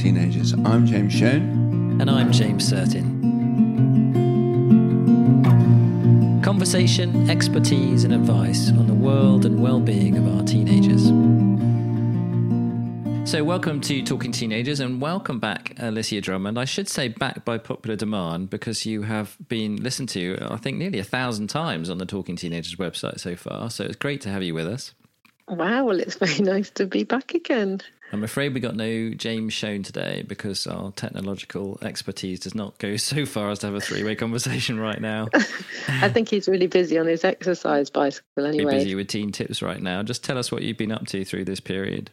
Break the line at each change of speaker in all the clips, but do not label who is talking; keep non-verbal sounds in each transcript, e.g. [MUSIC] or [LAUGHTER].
Teenagers. I'm James Schoen.
And I'm James Sertin. Conversation, expertise, and advice on the world and well being of our teenagers. So, welcome to Talking Teenagers and welcome back, Alicia Drummond. I should say back by popular demand because you have been listened to, I think, nearly a thousand times on the Talking Teenagers website so far. So, it's great to have you with us.
Wow, well, it's very [LAUGHS] nice to be back again.
I'm afraid we got no James Schoen today because our technological expertise does not go [LAUGHS] so far as to have a three way conversation right now. [LAUGHS]
I think he's really busy on his exercise bicycle anyway.
busy with teen tips right now. Just tell us what you've been up to through this period.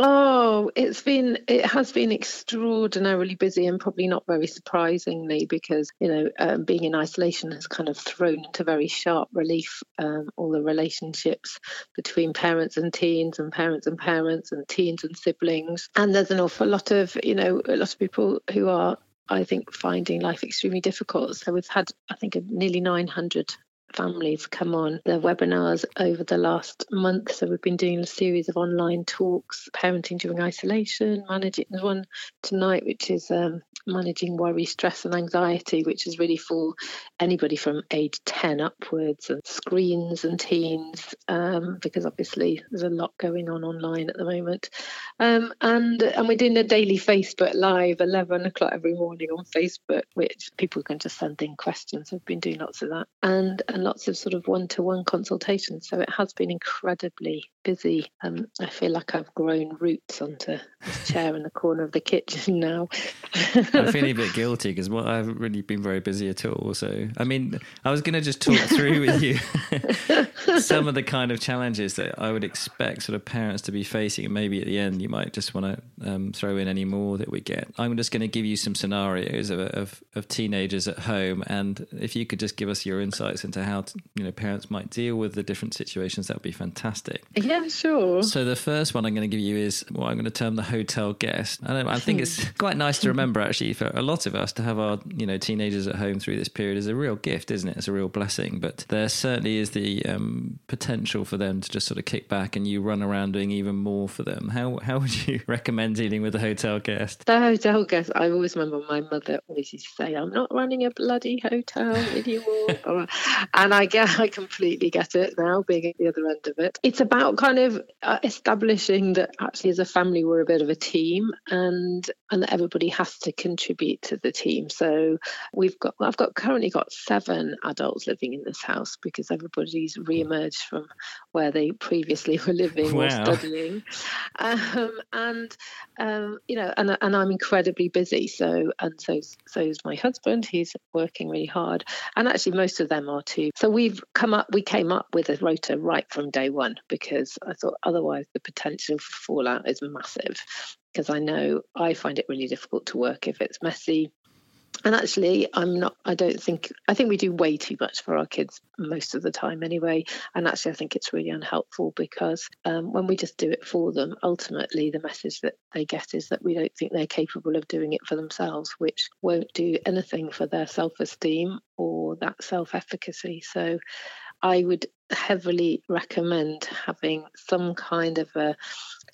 Oh, it's been it has been extraordinarily busy and probably not very surprisingly because you know um, being in isolation has kind of thrown into very sharp relief um, all the relationships between parents and teens and parents and parents and teens and siblings and there's an awful lot of you know a lot of people who are I think finding life extremely difficult. So we've had I think nearly 900 families come on the webinars over the last month. So we've been doing a series of online talks, parenting during isolation, managing. There's one tonight which is um, managing worry, stress, and anxiety, which is really for anybody from age 10 upwards, and screens and teens, um, because obviously there's a lot going on online at the moment. Um, and and we're doing a daily Facebook Live, 11 o'clock every morning on Facebook, which people can just send in questions. We've been doing lots of that. And and lots of sort of one-to-one consultations. So it has been incredibly busy. Um, I feel like I've grown roots onto this chair in the corner of the kitchen [LAUGHS] now.
I'm feeling a bit guilty because well, I haven't really been very busy at all. So I mean, I was going to just talk through with you [LAUGHS] some of the kind of challenges that I would expect sort of parents to be facing, and maybe at the end you might just want to um, throw in any more that we get. I'm just going to give you some scenarios of, of, of teenagers at home, and if you could just give us your insights into how you know parents might deal with the different situations, that would be fantastic.
Yeah, sure.
So the first one I'm going to give you is what I'm going to term the hotel guest. And I think it's quite nice to remember actually for a lot of us to have our you know teenagers at home through this period is a real gift, isn't it? It's a real blessing. But there certainly is the um, potential for them to just sort of kick back and you run around doing even more for them. How how would you [LAUGHS] recommend dealing with a hotel guest?
The hotel guest. I always remember my mother always used to say, "I'm not running a bloody hotel anymore," [LAUGHS] and I get [LAUGHS] I completely get it now, being at the other end of it. It's about kind of uh, establishing that actually as a family we're a bit of a team, and and that everybody has to contribute to the team. So we've got I've got currently got seven adults living in this house because everybody's re-emerged from where they previously were living wow. or studying, um, and um, you know, and and I'm incredibly busy. So and so so is my husband. He's working really hard, and actually most of them are too. So we've come up we came up with a rota right from day one because I thought otherwise the potential for fallout is massive because I know I find it really difficult to work if it's messy. And actually, I'm not, I don't think, I think we do way too much for our kids most of the time anyway. And actually, I think it's really unhelpful because um, when we just do it for them, ultimately the message that they get is that we don't think they're capable of doing it for themselves, which won't do anything for their self esteem or that self efficacy. So I would heavily recommend having some kind of a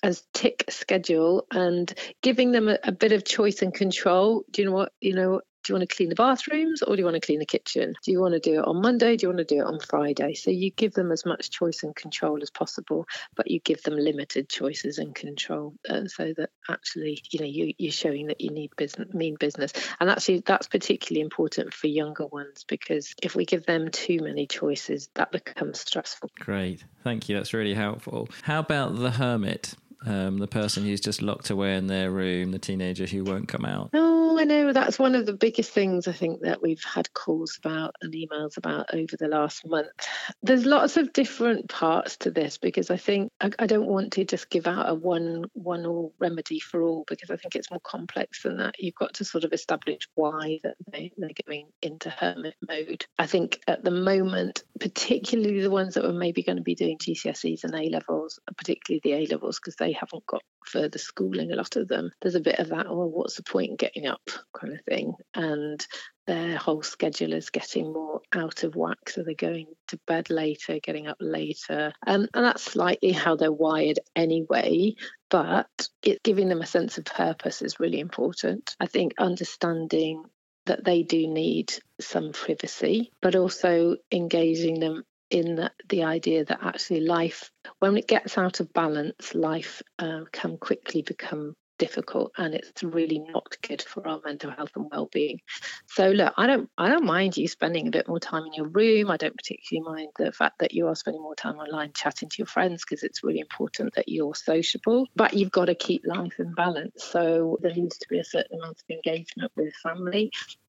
as tick schedule and giving them a, a, bit of choice and control. Do you know what you know? Do you want to clean the bathrooms or do you want to clean the kitchen? Do you want to do it on Monday? Do you want to do it on Friday? So you give them as much choice and control as possible, but you give them limited choices and control, uh, so that actually, you know, you, you're showing that you need business, mean business, and actually that's particularly important for younger ones because if we give them too many choices, that becomes stressful.
Great, thank you. That's really helpful. How about the hermit? Um, the person who's just locked away in their room, the teenager who won't come out.
Oh, I know. That's one of the biggest things I think that we've had calls about and emails about over the last month. There's lots of different parts to this because I think I, I don't want to just give out a one one all remedy for all because I think it's more complex than that. You've got to sort of establish why that they, they're going into hermit mode. I think at the moment, particularly the ones that are maybe going to be doing GCSEs and A levels, particularly the A levels because they haven't got further schooling, a lot of them, there's a bit of that, oh, what's the point in getting up kind of thing. And their whole schedule is getting more out of whack. So they're going to bed later, getting up later. Um, and that's slightly how they're wired anyway. But it, giving them a sense of purpose is really important. I think understanding that they do need some privacy, but also engaging them in the, idea that actually life, when it gets out of balance, life uh, can quickly become difficult and it's really not good for our mental health and well-being. So look i don't i don't mind you spending a bit more time in your room. I don't particularly mind the fact that you are spending more time online chatting to your friends because it's really important that you're sociable. But you've got to keep life in balance. So there needs to be a certain amount of engagement with family.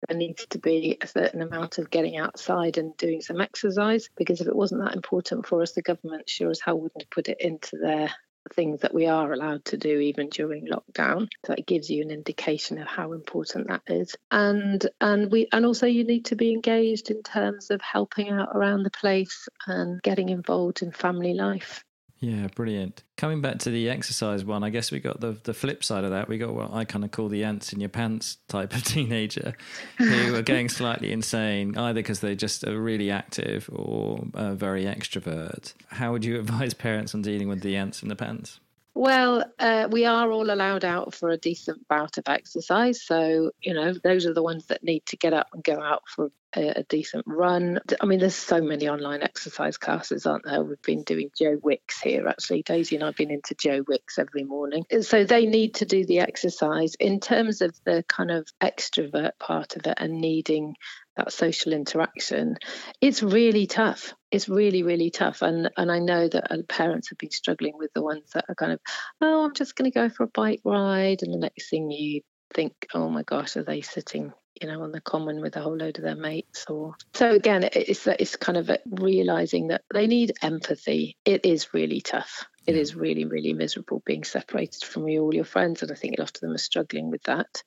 There needs to be a certain amount of getting outside and doing some exercise because if it wasn't that important for us the government sure as hell wouldn't put it into their things that we are allowed to do even during lockdown. So it gives you an indication of how important that is. And and we and also you need to be engaged in terms of helping out around the place and getting involved in family life
yeah, brilliant. Coming back to the exercise one, I guess we got the the flip side of that. We got what I kind of call the ants in your pants type of [LAUGHS] teenager who [LAUGHS] are going slightly insane, either because they just are really active or uh, very extrovert. How would you [LAUGHS] advise parents on dealing with the ants in the pants?
Well, uh, we are all allowed out for a decent bout of exercise. So, you know, those are the ones that need to get up and go out for a, a, decent run. I mean, there's so many online exercise classes, aren't there? We've been doing Joe Wicks here, actually. Daisy and I've been into Joe Wicks every morning. So they need to do the exercise. In terms of the kind of extrovert part of it and needing that social interaction, it's really tough. It's really, really tough. And and I know that uh, parents have been struggling with the ones that are kind of, oh, I'm just going to go for a bike ride. And the next thing you think, oh my gosh, are they sitting you know, on the common with a whole load of their mates. Or so again, it's it's kind of realizing that they need empathy. It is really tough. It is really really miserable being separated from all your friends, and I think a lot of them are struggling with that.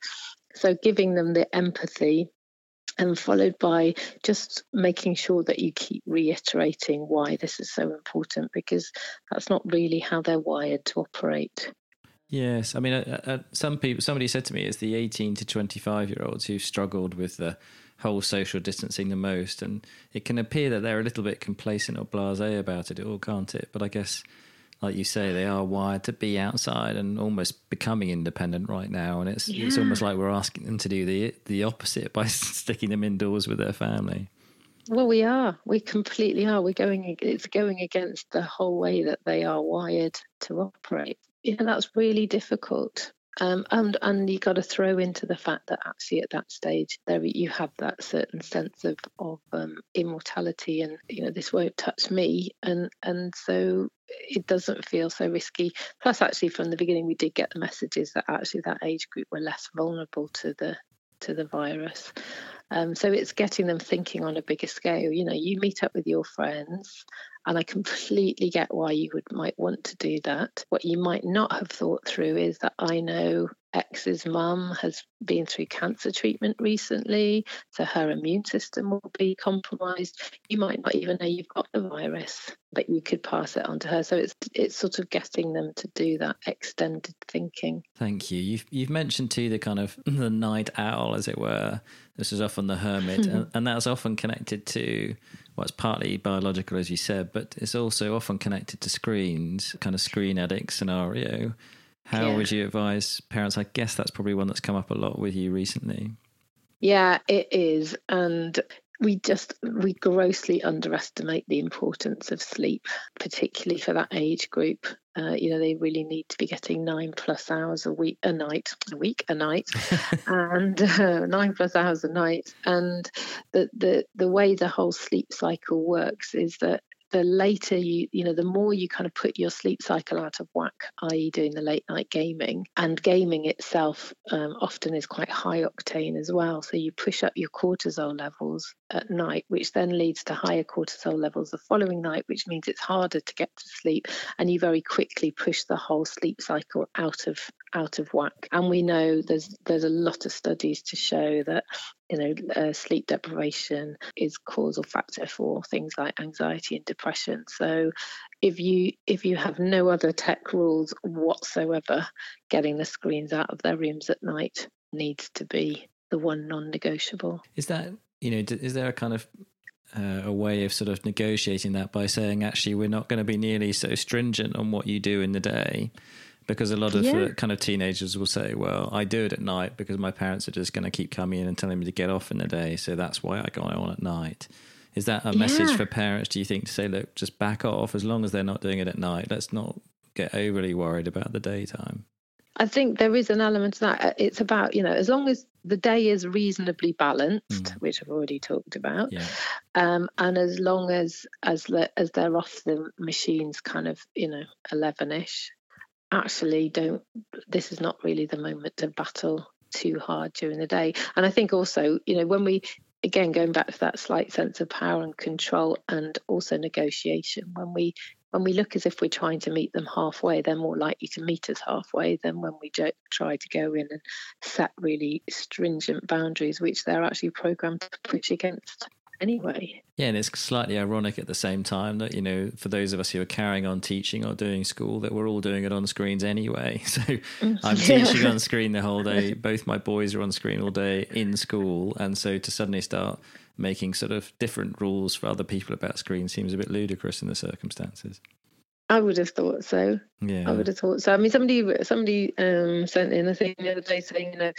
So giving them the empathy and followed by just making sure that you keep reiterating why this is so important because that's not really how they're wired to operate.
Yes, I mean, uh, uh, some people. Somebody said to me, it's the eighteen to twenty-five year olds who've struggled with the whole social distancing the most, and it can appear that they're a little bit complacent or blasé about it all, can't it? But I guess, like you say, they are wired to be outside and almost becoming independent right now, and it's yeah. it's almost like we're asking them to do the the opposite by [LAUGHS] sticking them indoors with their family.
Well, we are. We completely are. We're going. It's going against the whole way that they are wired to operate yeah, that's really difficult. Um, and and you got to throw into the fact that actually at that stage there you have that certain sense of of um, immortality and you know this won't touch me and and so it doesn't feel so risky. Plus, actually, from the beginning we did get the messages that actually that age group were less vulnerable to the to the virus. Um, so it's getting them thinking on a bigger scale. You know, you meet up with your friends and I completely get why you would might want to do that. What you might not have thought through is that I know X's mum has been through cancer treatment recently, so her immune system will be compromised. You might not even know you've got the virus, but you could pass it on to her. So it's it's sort of getting them to do that extended thinking.
Thank you. You've you've mentioned too the kind of [CLEARS THROAT] the night owl, as it were. This is often the hermit, [LAUGHS] and, and that's often connected to well, it's partly biological, as you said, but it's also often connected to screens, kind of screen addict scenario. How yeah. would you advise parents? I guess that's probably one that's come up a lot with you recently.
Yeah, it is. And we just we grossly underestimate the importance of sleep particularly for that age group uh, you know they really need to be getting nine plus hours a week a night a week a night [LAUGHS] and uh, nine plus hours a night and the, the the way the whole sleep cycle works is that the later you you know the more you kind of put your sleep cycle out of whack i.e doing the late night gaming and gaming itself um, often is quite high octane as well. So you push up your cortisol levels at night which then leads to higher cortisol levels the following night which means it's harder to get to sleep and you very quickly push the whole sleep cycle out of out of whack and we know there's there's a lot of studies to show that you know, uh, sleep deprivation is causal factor for things like anxiety and depression. So, if you if you have no other tech rules whatsoever, getting the screens out of their rooms at night needs to be the one non-negotiable.
Is that you know? Is there a kind of uh, a way of sort of negotiating that by saying actually we're not going to be nearly so stringent on what you do in the day? Because a lot of
Yeah.
uh, kind of teenagers will say, "Well, I do it at night because my parents are just going to keep coming in and telling me to get off in the day, so that's why I go on at night." Is that a message
Yeah.
for parents? Do you think to say, "Look, just back off as long as they're not doing it at night. Let's not get overly worried about the daytime."
I think there is an element to that. Uh, It's about, you know, as long as the day is reasonably balanced,
Mm.
which I've already talked about,
Yeah,
um, and as long as as the, as they're off the machines, kind of, you know, eleven ish, actually don't. This is not really the moment to battle too hard during the day. And I think also, you know, when we again going back to that slight sense of power and control, and also negotiation, when we when we look as if we're trying to meet them halfway, they're more likely to meet us halfway than when we try to go in and set really stringent boundaries, which they're actually programmed to push against anyway.
Yeah, and it's slightly ironic at the same time that, you know, for those of us who are carrying on teaching or doing school, that we're all doing it on screens anyway. [LAUGHS] So [LAUGHS] I'm teaching on screen the whole day. Both my boys are on screen all day in school. And so to suddenly start making sort of different rules for other people about screen seems a bit ludicrous in the circumstances.
I would have thought so.
Yeah.
I would have thought so. I mean, somebody somebody um, sent in a thing the other day saying, you know,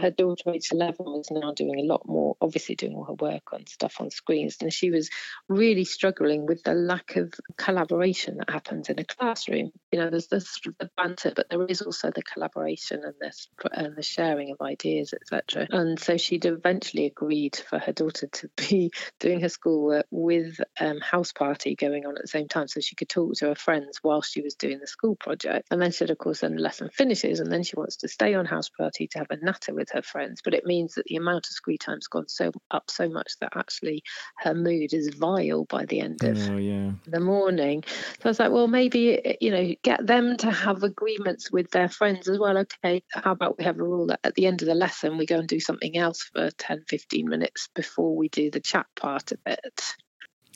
her daughter, age 11, was now doing a lot more, obviously doing all her work on stuff on screens, and she was really struggling with the lack of collaboration that happens in a classroom. You know, there's this the banter, but there is also the collaboration and this and the sharing of ideas, etc. And so she'd eventually agreed for her daughter to [LAUGHS] be doing her schoolwork with um, Houseparty going on at the same time, so she could talk to her friends while she was doing the school project. And then she said, of course, then the lesson finishes, and then she wants to stay on Houseparty to have a natter with her friends. But it means that the amount of screen time's gone so up so much that actually her mood is vile by the end of
Oh, yeah.
the morning. So I was like, well, maybe, you know, get them to have agreements with their friends as well. Okay, how about we have a rule that at the end of the lesson, we go and do something else for 10, 15 minutes before we do the chat part of it.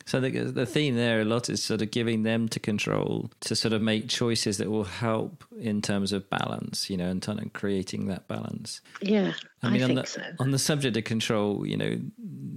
So the the theme there a lot is sort of giving them to control to sort of make choices that will help in terms of balance, you know, and of creating that balance.
Yeah, I,
I mean, on
think
the
so.
on the subject of control, you know,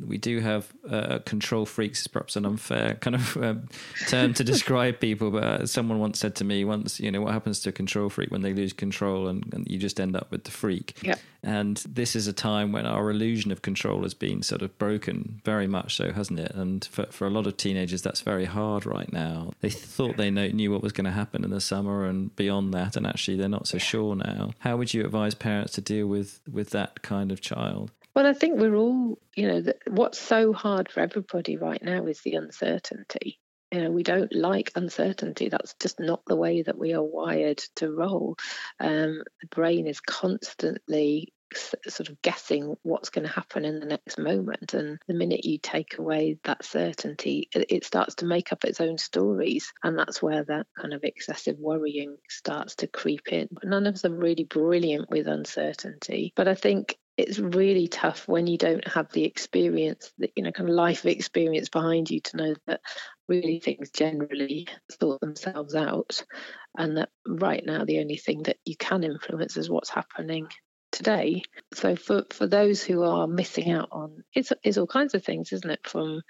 we do have uh, control freaks. is Perhaps an unfair kind of um, term to [LAUGHS] describe people, but uh, someone once said to me once, you know, what happens to a control freak when they lose control, and, and you just end up with the freak.
Yeah.
And this is a time when our illusion of control has been sort of broken, very much so, hasn't it? And for, for a lot of teenagers, that's very hard right now. They thought they know, knew what was going to happen in the summer and beyond that, and actually they're not so sure now. How would you advise parents to deal with with that kind of child?
Well, I think we're all, you know, that what's so hard for everybody right now is the uncertainty. You know, we don't like uncertainty. That's just not the way that we are wired to roll. Um, the brain is constantly sort of guessing what's going to happen in the next moment. And the minute you take away that certainty, it, starts to make up its own stories. And that's where that kind of excessive worrying starts to creep in. None of us are really brilliant with uncertainty. But I think it's really tough when you don't have the experience, the, you know, kind of life experience behind you to know that really things generally sort themselves out. And that right now, the only thing that you can influence is what's happening today. So for, for those who are missing out on, it's, it's all kinds of things, isn't it? From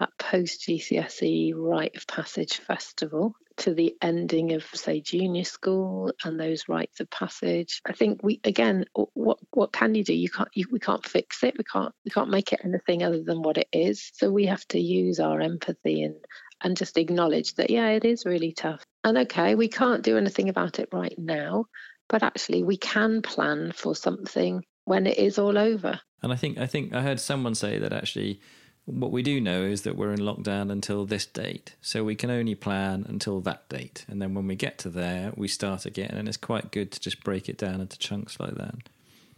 that post GCSE rite of passage festival to the ending of say junior school and those rites of passage. I think we again what what can you do? You can't you, we can't fix it. We can't we can't make it anything other than what it is. So we have to use our empathy and and just acknowledge that yeah it is really tough. And okay we can't do anything about it right now but actually we can plan for something when it is all over
And I think I think I heard someone say that actually what we do know is that we're in lockdown until this date. So we can only plan until that date. And then when we get to there, we start again. And it's quite good to just break it down into chunks like that.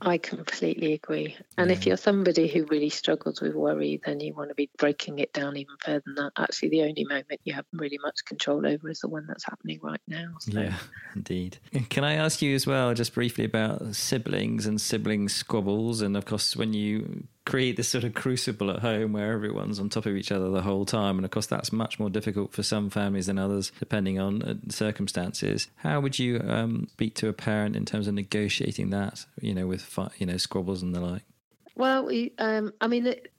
I completely agree. And if you're somebody who really struggles with worry, then you want to be breaking it down even further than that. Actually, the only moment you have really much control over is the one that's happening right now. So.
Yeah, indeed. Can I ask you as well, just briefly, about siblings and sibling squabbles? And of course, when you create this sort of crucible at home where everyone's on top of each other the whole time, and of course, that's much more difficult for some families than others, depending on uh, circumstances. How would you um, speak to a parent in terms of negotiating that, you know, with you know squabbles and the like?
Well, we, um, I mean, it,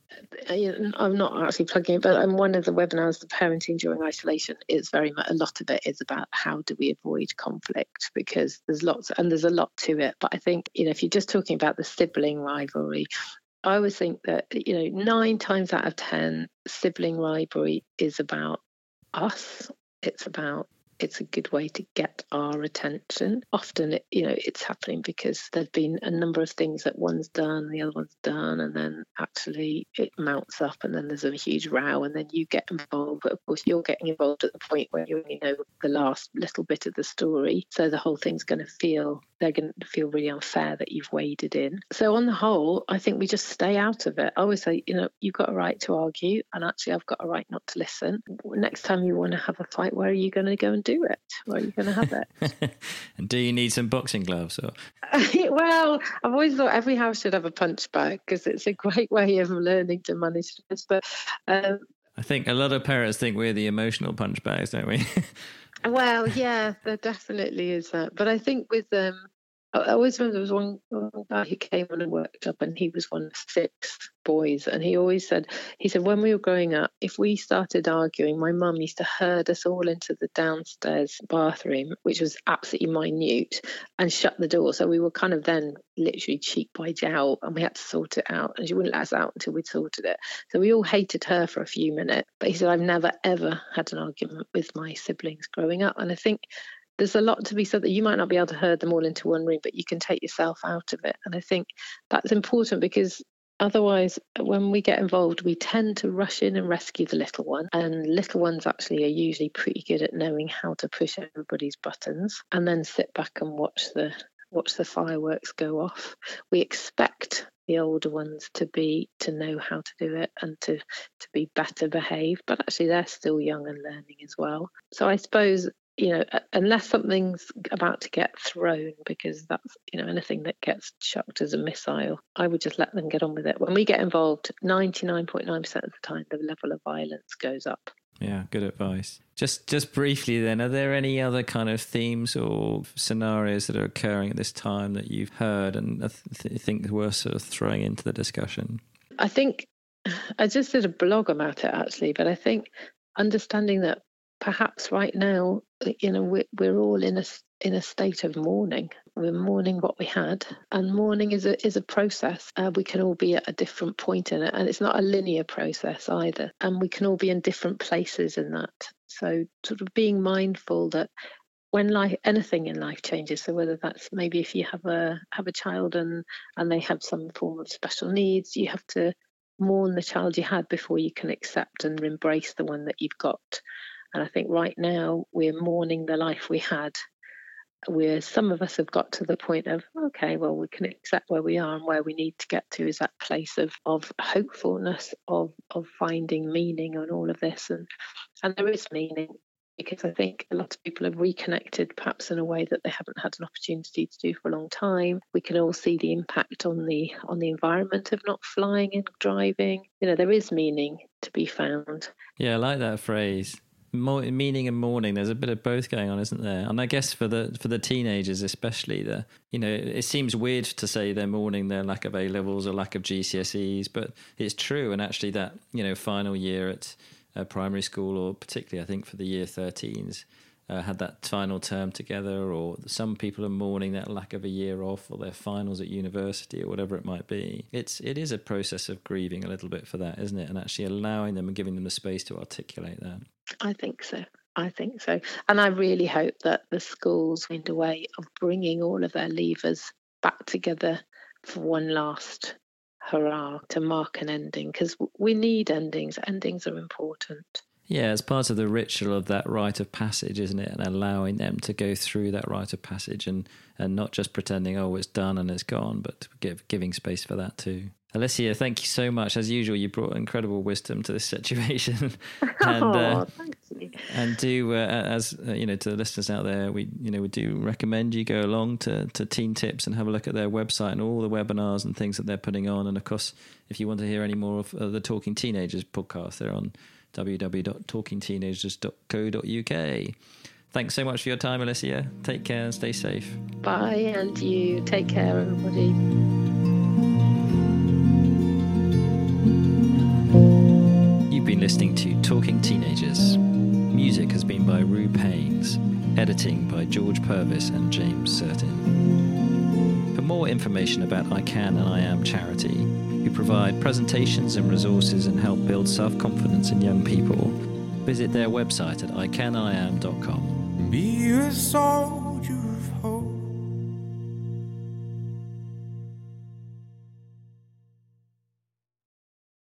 I'm not actually plugging it, but I'm one of the webinars, the parenting during isolation, is very much a lot of it is about how do we avoid conflict because there's lots and there's a lot to it. But I think you know if you're just talking about the sibling rivalry, I always think that you know nine times out of ten, sibling rivalry is about us. It's about it's a good way to get our attention. Often, you know, it's happening because there's been a number of things that one's done, the other one's done, and then actually it mounts up, and then there's a huge row, and then you get involved. But of course, you're getting involved at the point where you only know the last little bit of the story, so the whole thing's going to feel they're going to feel really unfair that you've waded in. So on the whole, I think we just stay out of it. I always say, you know, you've got a right to argue, and actually, I've got a right not to listen. Next time you want to have a fight, where are you going to go and do do it? Where are you going to have it? [LAUGHS]
and do you need some boxing gloves? Or? [LAUGHS]
well, I've always thought every house should have a punch bag because it's a great [LAUGHS] way of learning to manage this. But um,
I think a lot of parents think we're the emotional punch bags, don't we?
well, yeah, there definitely is that. But I think with um, I always remember there was one, one guy who came on a workshop and he was one of six boys and he always said he said when we were growing up if we started arguing my mum used to herd us all into the downstairs bathroom which was absolutely minute and shut the door. So we were kind of then literally cheek by jowl and we had to sort it out and she wouldn't let us out until we'd sorted it. So we all hated her for a few minutes but he said I've never ever had an argument with my siblings growing up. And I think there's a lot to be said that you might not be able to herd them all into one room, but you can take yourself out of it. And I think that's important because otherwise, when we get involved, we tend to rush in and rescue the little one. And little ones actually are usually pretty good at knowing how to push everybody's buttons and then sit back and watch the watch the fireworks go off. We expect the older ones to be to know how to do it and to to be better behaved but actually they're still young and learning as well so i suppose you know, unless something's about to get thrown, because that's, you know, anything that gets chucked as a missile, I would just let them get on with it. When we get involved, 99.9% of the time, the level of violence goes up.
Yeah, good advice. Just just briefly then, are there any other kind of themes or scenarios that are occurring at this time that you've heard and th- think worth sort of throwing into the discussion?
I think I just did a blog about it actually, but I think understanding that perhaps right now, you know, we're, we're all in a in a state of mourning. We're mourning what we had, and mourning is a is a process. Uh, we can all be at a different point in it, and it's not a linear process either. And we can all be in different places in that. So, sort of being mindful that when life anything in life changes so whether that's maybe if you have a have a child and and they have some form of special needs you have to mourn the child you had before you can accept and embrace the one that you've got and I think right now we're mourning the life we had. Where some of us have got to the point of, okay, well, we can accept where we are and where we need to get to is that place of of hopefulness, of of finding meaning on all of this. And and there is meaning because I think a lot of people have reconnected perhaps in a way that they haven't had an opportunity to do for a long time. We can all see the impact on the on the environment of not flying and driving. You know, there is meaning to be found.
Yeah, I like that phrase meaning and mourning there's a bit of both going on isn't there? And i guess for the for the teenagers especially the you know it seems weird to say they're mourning their lack of a levels or lack of gcse's but it's true. And actually that you know final year at uh, primary school or particularly i think for the year 13s uh, had that final term together, or some people are mourning that lack of a year off, or their finals at university, or whatever it might be. It's it is a process of grieving a little bit for that, isn't it? And actually allowing them and giving them the space to articulate that.
I think so. I think so. And I really hope that the schools find a way of bringing all of their leavers back together for one last hurrah to mark an ending because we need endings. Endings are important.
Yeah, it's part of the ritual of that rite of passage, isn't it? And allowing them to go through that rite of passage and, and not just pretending, oh, it's done and it's gone, but give, giving space for that too. Alicia, thank you so much. As usual, you brought incredible wisdom to this situation, [LAUGHS]
and uh,
and do uh, as uh, you know to the listeners out there, we you know we do recommend you go along to to Teen Tips and have a look at their website and all the webinars and things that they're putting on. And of course, if you want to hear any more of uh, the Talking Teenagers podcast, they're on www.talkingteenagers.co.uk. Thanks so much for your time, Alicia. Take care and stay safe.
Bye, and you. Take care, everybody.
You've been listening to Talking Teenagers. Music has been by Rue Paynes, editing by George Purvis and James Sertin. For more information about I Can and I Am charity, provide presentations and resources and help build self confidence in young people, visit their website at icaniam.com.
Be